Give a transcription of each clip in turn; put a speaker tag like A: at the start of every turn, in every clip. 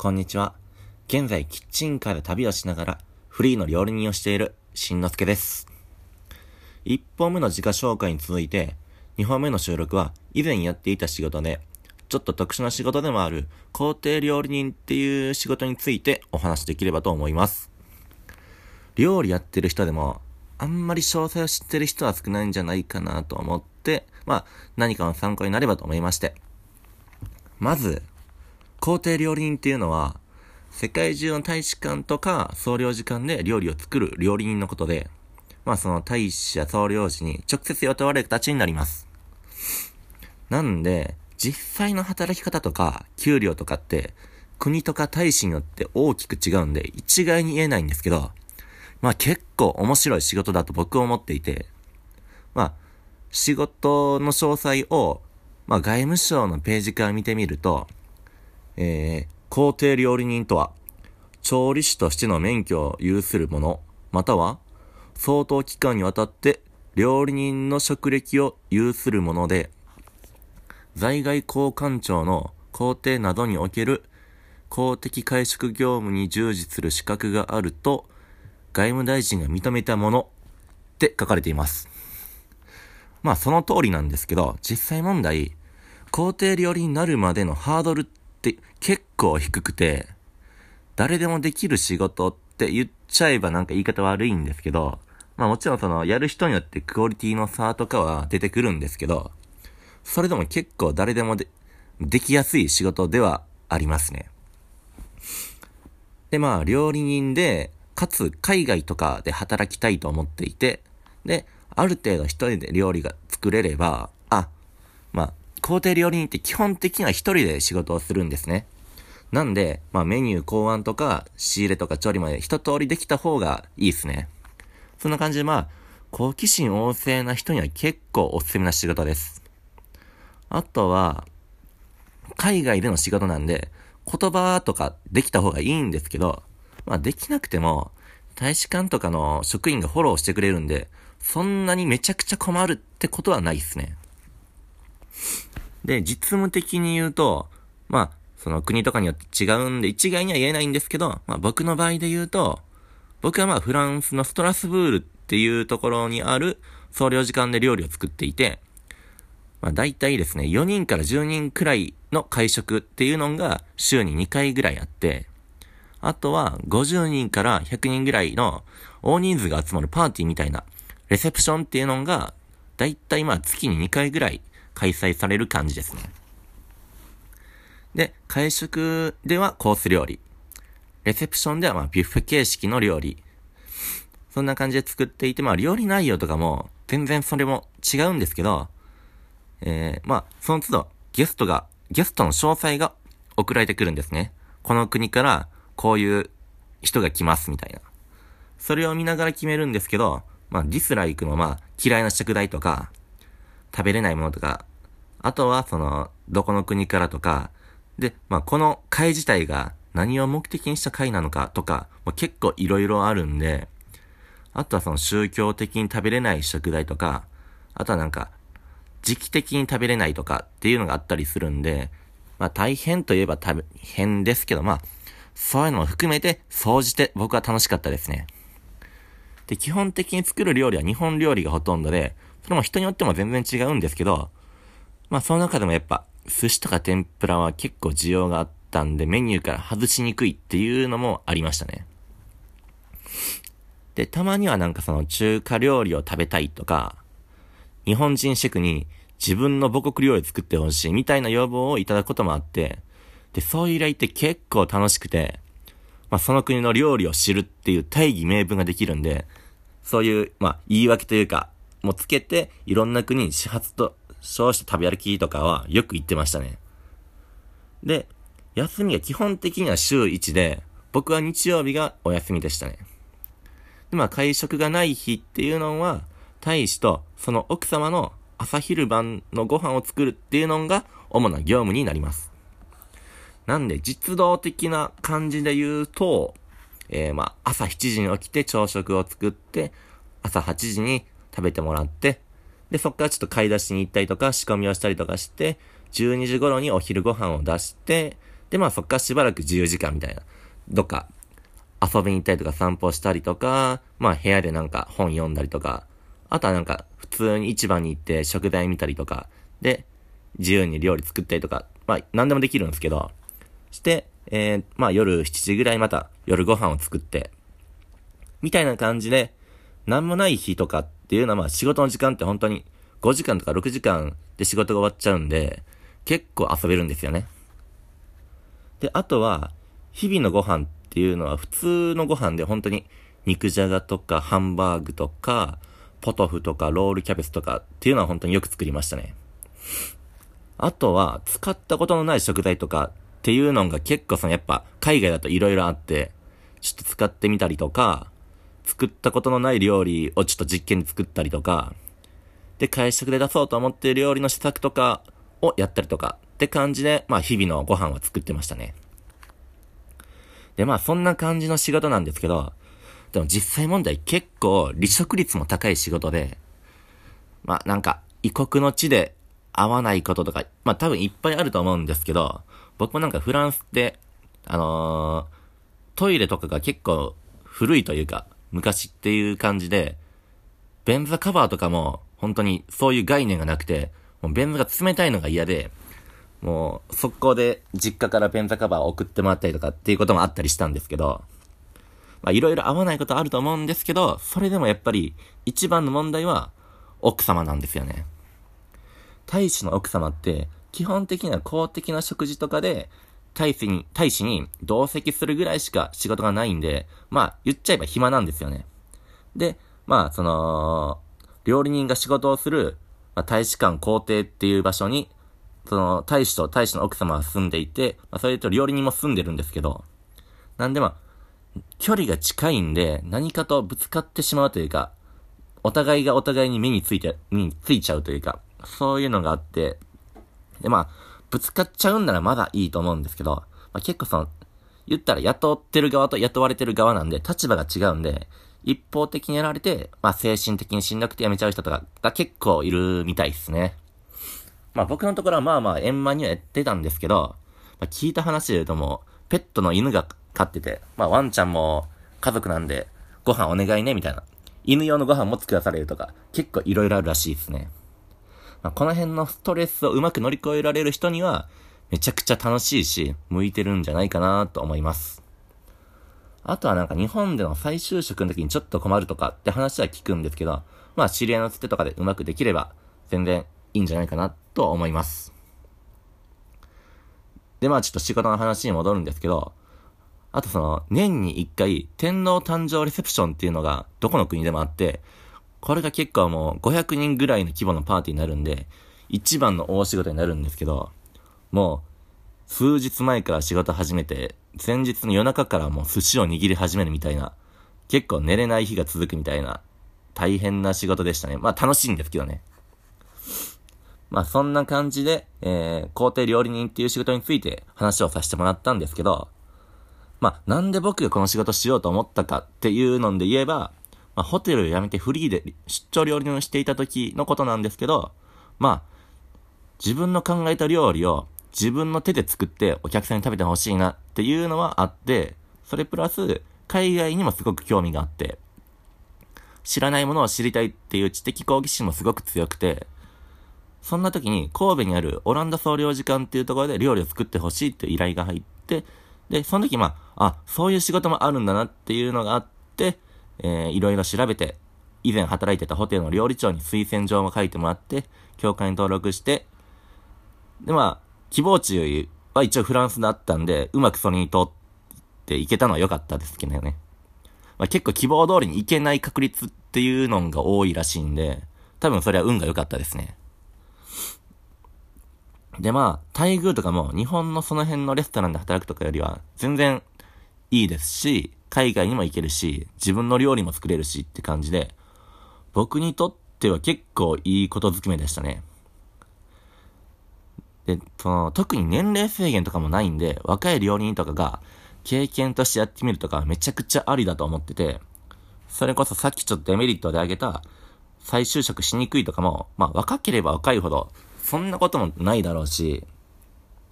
A: こんにちは。現在、キッチンカーで旅をしながら、フリーの料理人をしている、しんのすけです。1本目の自己紹介に続いて、2本目の収録は、以前やっていた仕事で、ちょっと特殊な仕事でもある、工程料理人っていう仕事についてお話しできればと思います。料理やってる人でも、あんまり詳細を知ってる人は少ないんじゃないかなと思って、まあ、何かの参考になればと思いまして。まず、皇帝料理人っていうのは、世界中の大使館とか総領事館で料理を作る料理人のことで、まあその大使や総領事に直接雇われる形になります。なんで、実際の働き方とか給料とかって国とか大使によって大きく違うんで一概に言えないんですけど、まあ結構面白い仕事だと僕は思っていて、まあ仕事の詳細を、まあ外務省のページから見てみると、えー、皇帝料理人とは、調理師としての免許を有する者、または、相当期間にわたって料理人の職歴を有する者で、在外交官庁の皇帝などにおける公的会食業務に従事する資格があると、外務大臣が認めたものって書かれています。まあその通りなんですけど、実際問題、皇帝料理になるまでのハードルっって結構低くて、誰でもできる仕事って言っちゃえばなんか言い方悪いんですけど、まあもちろんその、やる人によってクオリティの差とかは出てくるんですけど、それでも結構誰でもで、できやすい仕事ではありますね。で、まあ、料理人で、かつ海外とかで働きたいと思っていて、で、ある程度一人で料理が作れれば、あ、まあ、工程料理人って基本的には一人で仕事をするんですね。なんで、まあメニュー考案とか仕入れとか調理まで一通りできた方がいいですね。そんな感じでまあ、好奇心旺盛な人には結構おすすめな仕事です。あとは、海外での仕事なんで、言葉とかできた方がいいんですけど、まあできなくても、大使館とかの職員がフォローしてくれるんで、そんなにめちゃくちゃ困るってことはないですね。で、実務的に言うと、まあ、その国とかによって違うんで一概には言えないんですけど、まあ僕の場合で言うと、僕はまあフランスのストラスブールっていうところにある総領事館で料理を作っていて、まあ大体ですね、4人から10人くらいの会食っていうのが週に2回ぐらいあって、あとは50人から100人ぐらいの大人数が集まるパーティーみたいなレセプションっていうのが、大体まあ月に2回ぐらい開催される感じですね。で、会食ではコース料理。レセプションではまあビュッフェ形式の料理。そんな感じで作っていて、まあ料理内容とかも全然それも違うんですけど、えー、まあその都度ゲストが、ゲストの詳細が送られてくるんですね。この国からこういう人が来ますみたいな。それを見ながら決めるんですけど、まあディスライクのまあ嫌いな食材とか、食べれないものとか、あとはその、どこの国からとか、で、まあ、この会自体が何を目的にした会なのかとか、まあ、結構いろいろあるんで、あとはその宗教的に食べれない食材とか、あとはなんか、時期的に食べれないとかっていうのがあったりするんで、まあ大変といえば大変ですけど、まあ、そういうのも含めて、総じて僕は楽しかったですね。で、基本的に作る料理は日本料理がほとんどで、それも人によっても全然違うんですけど、まあその中でもやっぱ、寿司とか天ぷらは結構需要があったんで、メニューから外しにくいっていうのもありましたね。で、たまにはなんかその中華料理を食べたいとか、日本人シェフに自分の母国料理作ってほしいみたいな要望をいただくこともあって、で、そういう依頼って結構楽しくて、まあその国の料理を知るっていう大義名分ができるんで、そういう、まあ言い訳というか、もつけて、いろんな国に始発と称して食べ歩きとかはよく行ってましたね。で、休みが基本的には週1で、僕は日曜日がお休みでしたね。で、まあ会食がない日っていうのは、大使とその奥様の朝昼晩のご飯を作るっていうのが主な業務になります。なんで実動的な感じで言うと、えー、まあ朝7時に起きて朝食を作って、朝8時に食べてもらって、で、そっからちょっと買い出しに行ったりとか、仕込みをしたりとかして、12時頃にお昼ご飯を出して、で、まあそっからしばらく自由時間みたいな。どっか遊びに行ったりとか散歩したりとか、まあ部屋でなんか本読んだりとか、あとはなんか普通に市場に行って食材見たりとか、で、自由に料理作ったりとか、まあ何でもできるんですけど、して、えー、まあ夜7時ぐらいまた夜ご飯を作って、みたいな感じで、なんもない日とかっていうのはまあ仕事の時間って本当に5時間とか6時間で仕事が終わっちゃうんで、結構遊べるんですよね。で、あとは、日々のご飯っていうのは普通のご飯で本当に肉じゃがとかハンバーグとか、ポトフとかロールキャベツとかっていうのは本当によく作りましたね。あとは、使ったことのない食材とかっていうのが結構そのやっぱ海外だと色々あって、ちょっと使ってみたりとか、作ったことのない料理をちょっと実験で作ったりとか、で、会食で出そうと思っている料理の試作とかをやったりとかって感じで、まあ日々のご飯は作ってましたね。で、まあそんな感じの仕事なんですけど、でも実際問題結構離職率も高い仕事で、まあなんか異国の地で合わないこととか、まあ多分いっぱいあると思うんですけど、僕もなんかフランスって、あのー、トイレとかが結構古いというか、昔っていう感じで、便座カバーとかも本当にそういう概念がなくて、もう便座が冷たいのが嫌で、もう速攻で実家から便座カバーを送ってもらったりとかっていうこともあったりしたんですけど、まあいろいろ合わないことあると思うんですけど、それでもやっぱり一番の問題は奥様なんですよね。大使の奥様って基本的には公的な食事とかで大使に、大使に同席するぐらいしか仕事がないんで、まあ、言っちゃえば暇なんですよね。で、まあ、その、料理人が仕事をする、まあ、大使館皇帝っていう場所に、その、大使と大使の奥様は住んでいて、まあ、それと料理人も住んでるんですけど、なんでまあ、距離が近いんで、何かとぶつかってしまうというか、お互いがお互いに目について、目についちゃうというか、そういうのがあって、でまあ、ぶつかっちゃうんならまだいいと思うんですけど、まあ、結構その、言ったら雇ってる側と雇われてる側なんで、立場が違うんで、一方的にやられて、まあ精神的にしんどくて辞めちゃう人とかが結構いるみたいですね。まあ僕のところはまあまあ円満にはやってたんですけど、まあ、聞いた話で言うともう、ペットの犬が飼ってて、まあワンちゃんも家族なんで、ご飯お願いね、みたいな。犬用のご飯も作らされるとか、結構色々あるらしいですね。まあ、この辺のストレスをうまく乗り越えられる人には、めちゃくちゃ楽しいし、向いてるんじゃないかなと思います。あとはなんか日本での再就職の時にちょっと困るとかって話は聞くんですけど、まあ知り合いのつてとかでうまくできれば全然いいんじゃないかなと思います。でまあちょっと仕事の話に戻るんですけど、あとその年に一回天皇誕生レセプションっていうのがどこの国でもあって、これが結構もう500人ぐらいの規模のパーティーになるんで、一番の大仕事になるんですけど、もう、数日前から仕事始めて、前日の夜中からもう寿司を握り始めるみたいな、結構寝れない日が続くみたいな、大変な仕事でしたね。まあ楽しいんですけどね。まあそんな感じで、えー、皇帝料理人っていう仕事について話をさせてもらったんですけど、まあなんで僕がこの仕事しようと思ったかっていうので言えば、まあ、ホテルを辞めてフリーで出張料理人をしていた時のことなんですけど、まあ、自分の考えた料理を自分の手で作ってお客さんに食べてほしいなっていうのはあって、それプラス、海外にもすごく興味があって、知らないものを知りたいっていう知的好奇心もすごく強くて、そんな時に神戸にあるオランダ総領事館っていうところで料理を作ってほしいっていう依頼が入って、で、その時まあ、あ、そういう仕事もあるんだなっていうのがあって、えー、いろいろ調べて、以前働いてたホテルの料理長に推薦状も書いてもらって、協会に登録して、で、まあ、希望地は一応フランスだったんで、うまくそれに通っていけたのは良かったですけどね。まあ、結構希望通りに行けない確率っていうのが多いらしいんで、多分それは運が良かったですね。でまあ、待遇とかも日本のその辺のレストランで働くとかよりは全然いいですし、海外にも行けるし、自分の料理も作れるしって感じで、僕にとっては結構いいことづくめでしたね。で、その、特に年齢制限とかもないんで、若い料理人とかが経験としてやってみるとかめちゃくちゃありだと思ってて、それこそさっきちょっとデメリットで挙げた、再就職しにくいとかも、まあ若ければ若いほど、そんなこともないだろうし、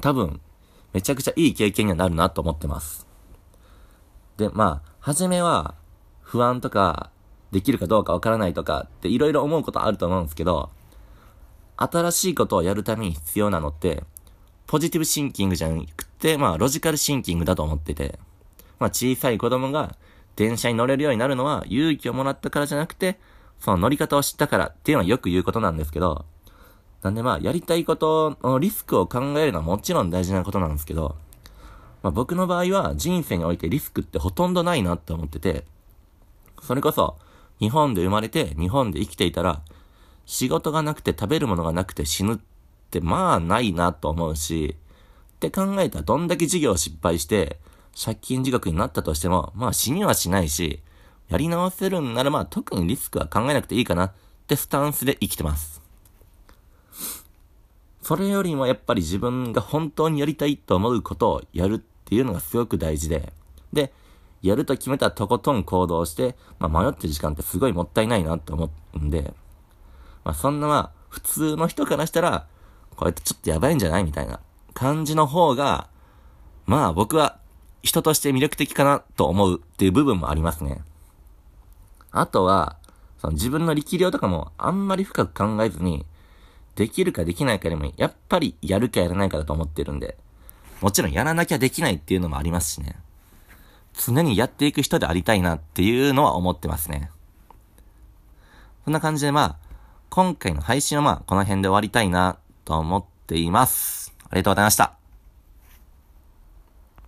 A: 多分、めちゃくちゃいい経験にはなるなと思ってます。で、まあ、初めは不安とか、できるかどうかわからないとかっていろいろ思うことあると思うんですけど、新しいことをやるために必要なのって、ポジティブシンキングじゃなくて、まあ、ロジカルシンキングだと思ってて、まあ、小さい子供が電車に乗れるようになるのは勇気をもらったからじゃなくて、その乗り方を知ったからっていうのはよく言うことなんですけど、なんでまあ、やりたいことのリスクを考えるのはもちろん大事なことなんですけど、まあ僕の場合は人生においてリスクってほとんどないなって思ってて、それこそ、日本で生まれて日本で生きていたら、仕事がなくて食べるものがなくて死ぬってまあないなと思うし、って考えたらどんだけ授業失敗して、借金自覚になったとしても、まあ死にはしないし、やり直せるんならまあ特にリスクは考えなくていいかなってスタンスで生きてます。それよりもやっぱり自分が本当にやりたいと思うことをやるっていうのがすごく大事で、で、やると決めたらとことん行動して、まあ迷ってる時間ってすごいもったいないなって思うんで、まあそんなまあ普通の人からしたら、これってちょっとやばいんじゃないみたいな感じの方が、まあ僕は人として魅力的かなと思うっていう部分もありますね。あとは、その自分の力量とかもあんまり深く考えずに、できるかできないかでも、やっぱりやるかやらないかだと思ってるんで、もちろんやらなきゃできないっていうのもありますしね。常にやっていく人でありたいなっていうのは思ってますね。こんな感じでまあ、今回の配信はまあ、この辺で終わりたいなと思っています。ありがとうございました。